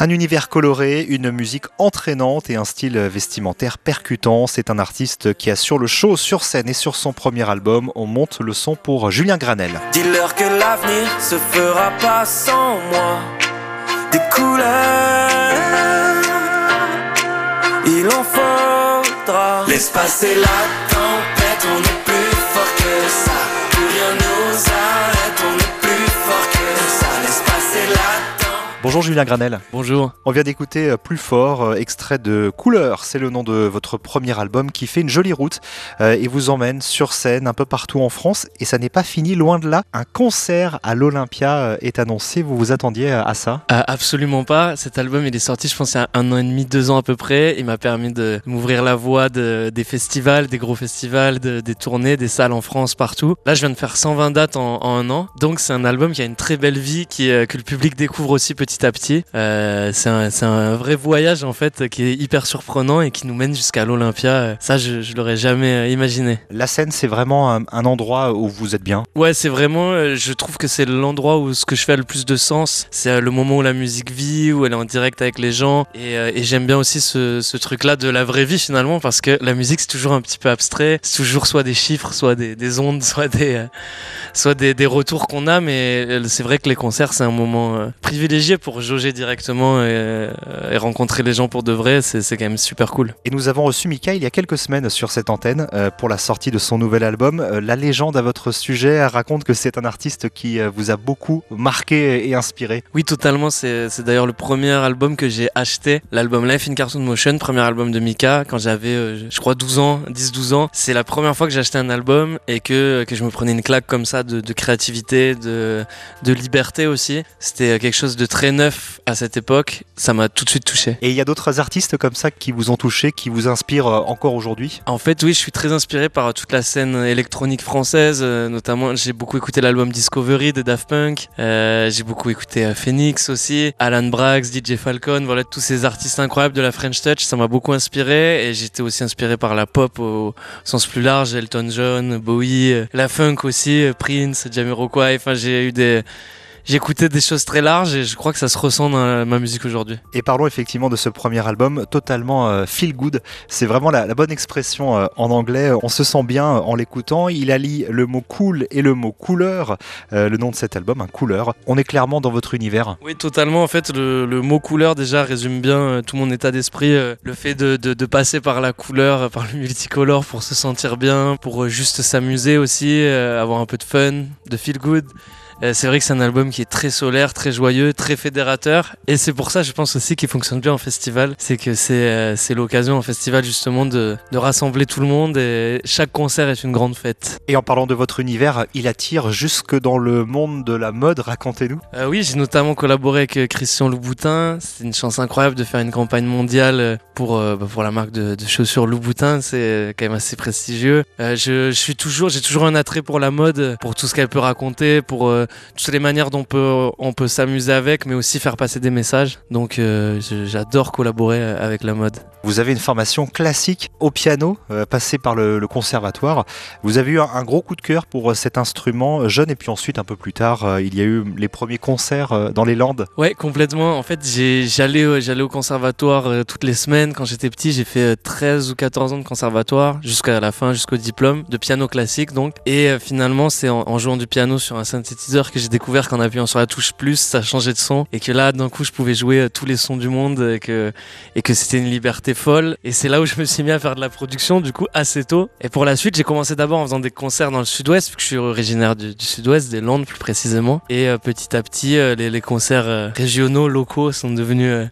Un univers coloré, une musique entraînante et un style vestimentaire percutant. C'est un artiste qui a sur le show, sur scène et sur son premier album. On monte le son pour Julien Granel. Dis-leur que l'avenir se fera pas sans moi. Des couleurs, il en faudra. Laisse passer la tempête, on est plus fort que ça. Plus rien nous arrête, Bonjour Julien Granel. Bonjour. On vient d'écouter euh, Plus fort, euh, extrait de Couleur. C'est le nom de votre premier album qui fait une jolie route euh, et vous emmène sur scène un peu partout en France. Et ça n'est pas fini, loin de là. Un concert à l'Olympia est annoncé. Vous vous attendiez à ça? Absolument pas. Cet album, il est sorti, je pense, il y a un an et demi, deux ans à peu près. Il m'a permis de m'ouvrir la voie de, des festivals, des gros festivals, de, des tournées, des salles en France, partout. Là, je viens de faire 120 dates en, en un an. Donc, c'est un album qui a une très belle vie, qui, que le public découvre aussi petit à petit. Euh, c'est un, un, vrai voyage en fait qui est hyper surprenant et qui nous mène jusqu'à l'Olympia. Ça, je, je l'aurais jamais imaginé. La scène, c'est vraiment un, un, endroit où vous êtes bien. Ouais, c'est vraiment. euh, Je trouve que c'est l'endroit où ce que je fais a le plus de sens. C'est euh, le moment où la musique vit, où elle est en direct avec les gens. Et, euh, et j'aime bien aussi ce, ce truc-là de la vraie vie finalement parce que la musique c'est toujours un petit peu abstrait. C'est toujours soit des chiffres, soit des, des ondes, soit des, euh, soit des, des retours qu'on a. Mais euh, c'est vrai que les concerts c'est un moment privilégié pour jauger directement et, et, rencontrer les gens pour de vrai, c'est quand même super cool. Et nous avons reçu Mika il y a quelques semaines sur cette antenne euh, pour la sortie de son nouvel album. Euh, la légende à votre sujet raconte que c'est un artiste qui euh, vous a beaucoup marqué et inspiré. Oui, totalement. C'est d'ailleurs le premier album que j'ai acheté, l'album Life in Cartoon Motion, premier album de Mika, quand j'avais, je crois, 12 ans, 10-12 ans. C'est la première fois que j'ai acheté un album et que, que je me prenais une claque comme ça de, de créativité, de, de liberté aussi. C'était quelque chose de très neuf à cette époque, ça m'a tout de suite touché. Et il y a d'autres artistes comme ça qui vous ont touché, qui vous inspirent encore aujourd'hui? En fait, oui, je suis très inspiré par toute la scène électronique française, euh, notamment j'ai beaucoup écouté l'album Discovery de Daft Punk, euh, j'ai beaucoup écouté euh, Phoenix aussi, Alan Brax, DJ Falcon, voilà tous ces artistes incroyables de la French Touch, ça m'a beaucoup inspiré et j'étais aussi inspiré par la pop au sens plus large, Elton John, Bowie, la funk aussi, Prince, Jamiroquai, enfin j'ai eu des j'écoutais des choses très larges et je crois que ça se ressent dans ma musique aujourd'hui. Et parlons effectivement de ce premier album totalement euh, feel good. C'est vraiment la, la, bonne expression euh, en anglais. On se sent bien en l'écoutant. Il allie le mot cool et le mot couleur. Euh, le nom de cet album, un couleur. On est clairement dans votre univers. Oui, totalement. En fait, le, le mot couleur déjà résume bien euh, tout mon état d'esprit. Euh, le fait de, de, de, passer par la couleur, par le multicolore pour se sentir bien, pour juste s'amuser aussi, avoir un peu de fun, de feel good. Euh, c'est vrai que c'est un album qui est très solaire, très joyeux, très fédérateur. Et c'est pour ça, je pense aussi qu'il fonctionne bien en festival. C'est que c'est euh, c'est l'occasion en festival justement de, de rassembler tout le monde et chaque concert est une grande fête. Et en parlant de votre univers, il attire jusque dans le monde de la mode, racontez-nous. Euh, oui, j'ai notamment collaboré avec Christian Louboutin. C'est une chance incroyable de faire une campagne mondiale pour, bah, pour la marque de, de chaussures Louboutin. C'est quand même assez prestigieux. je, je suis toujours, j'ai toujours un attrait pour la mode, pour tout ce qu'elle peut raconter, pour toutes les manières dont on peut, on peut s'amuser avec, mais aussi faire passer des messages. Donc euh, j'adore collaborer avec la mode. Vous avez une formation classique au piano, euh, passée par le, le, conservatoire. Vous avez eu un, un, gros coup de cœur pour cet instrument jeune, et puis ensuite, un peu plus tard, euh, il y a eu les premiers concerts euh, dans les Landes. Ouais, complètement. En fait, j'allais j'allais au conservatoire euh, toutes les semaines. Quand j'étais petit, j'ai fait 13 ou 14 ans de conservatoire, jusqu'à la fin, jusqu'au diplôme, de piano classique donc. Et finalement, c'est en, en jouant du piano sur un synthétiseur que j'ai découvert qu'en appuyant sur la touche plus, ça changeait de son et que là, d'un coup, je pouvais jouer tous les sons du monde et que, et que c'était une liberté folle. Et c'est là où je me suis mis à faire de la production, du coup, assez tôt. Et pour la suite, j'ai commencé d'abord en faisant des concerts dans le sud-ouest, vu que je suis originaire du, sud-ouest, des Landes plus précisément. Et euh, petit à petit, euh, les, concerts euh, régionaux, locaux sont devenus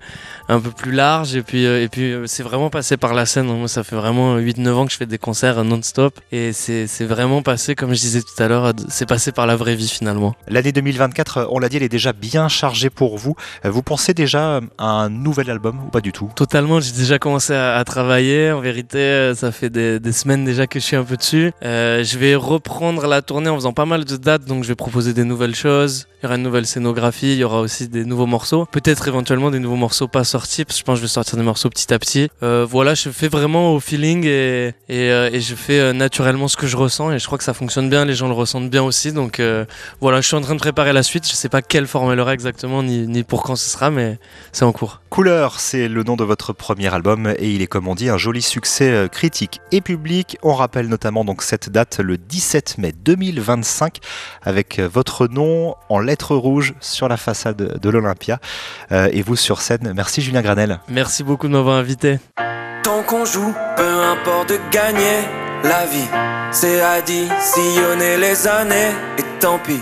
un peu plus larges. Et puis, et puis c'est vraiment passé par la scène. Moi, ça fait vraiment 8-9 ans que je fais des concerts non-stop. Et c'est vraiment passé, comme je disais tout à l'heure, c'est passé par la vraie vie finalement. L'année 2024, on l'a dit, elle est déjà bien chargée pour vous. Vous pensez déjà à un nouvel album ou pas du tout? Totalement, j'ai déjà commencé à, travailler. En vérité, ça fait des, semaines déjà que je suis un peu dessus. Euh, je vais reprendre la tournée en faisant pas mal de dates, donc je vais proposer des nouvelles choses. Il y aura une nouvelle scénographie, il y aura aussi des nouveaux morceaux. Peut-être éventuellement des nouveaux morceaux pas sortis, parce que je pense que je vais sortir des morceaux petit à petit. Euh, voilà, je fais vraiment au feeling et, euh, et je fais naturellement ce que je ressens et je crois que ça fonctionne bien, les gens le ressentent bien aussi. Donc voilà, je suis en train de préparer la suite. Je sais pas quelle forme elle aura exactement, ni, ni pour quand ce sera, mais c'est en cours. Couleur, c'est le nom de votre premier album et il est comme on dit un joli succès euh, critique et public. On rappelle notamment donc cette date le 17 mai 2025 avec euh, votre nom en lettres rouges sur la façade de l'Olympia euh, et vous sur scène. Merci Julien Granel. Merci beaucoup de m'avoir invité. Tant qu'on joue, peu importe de gagner la vie, c'est à sillonner les années et tant pis.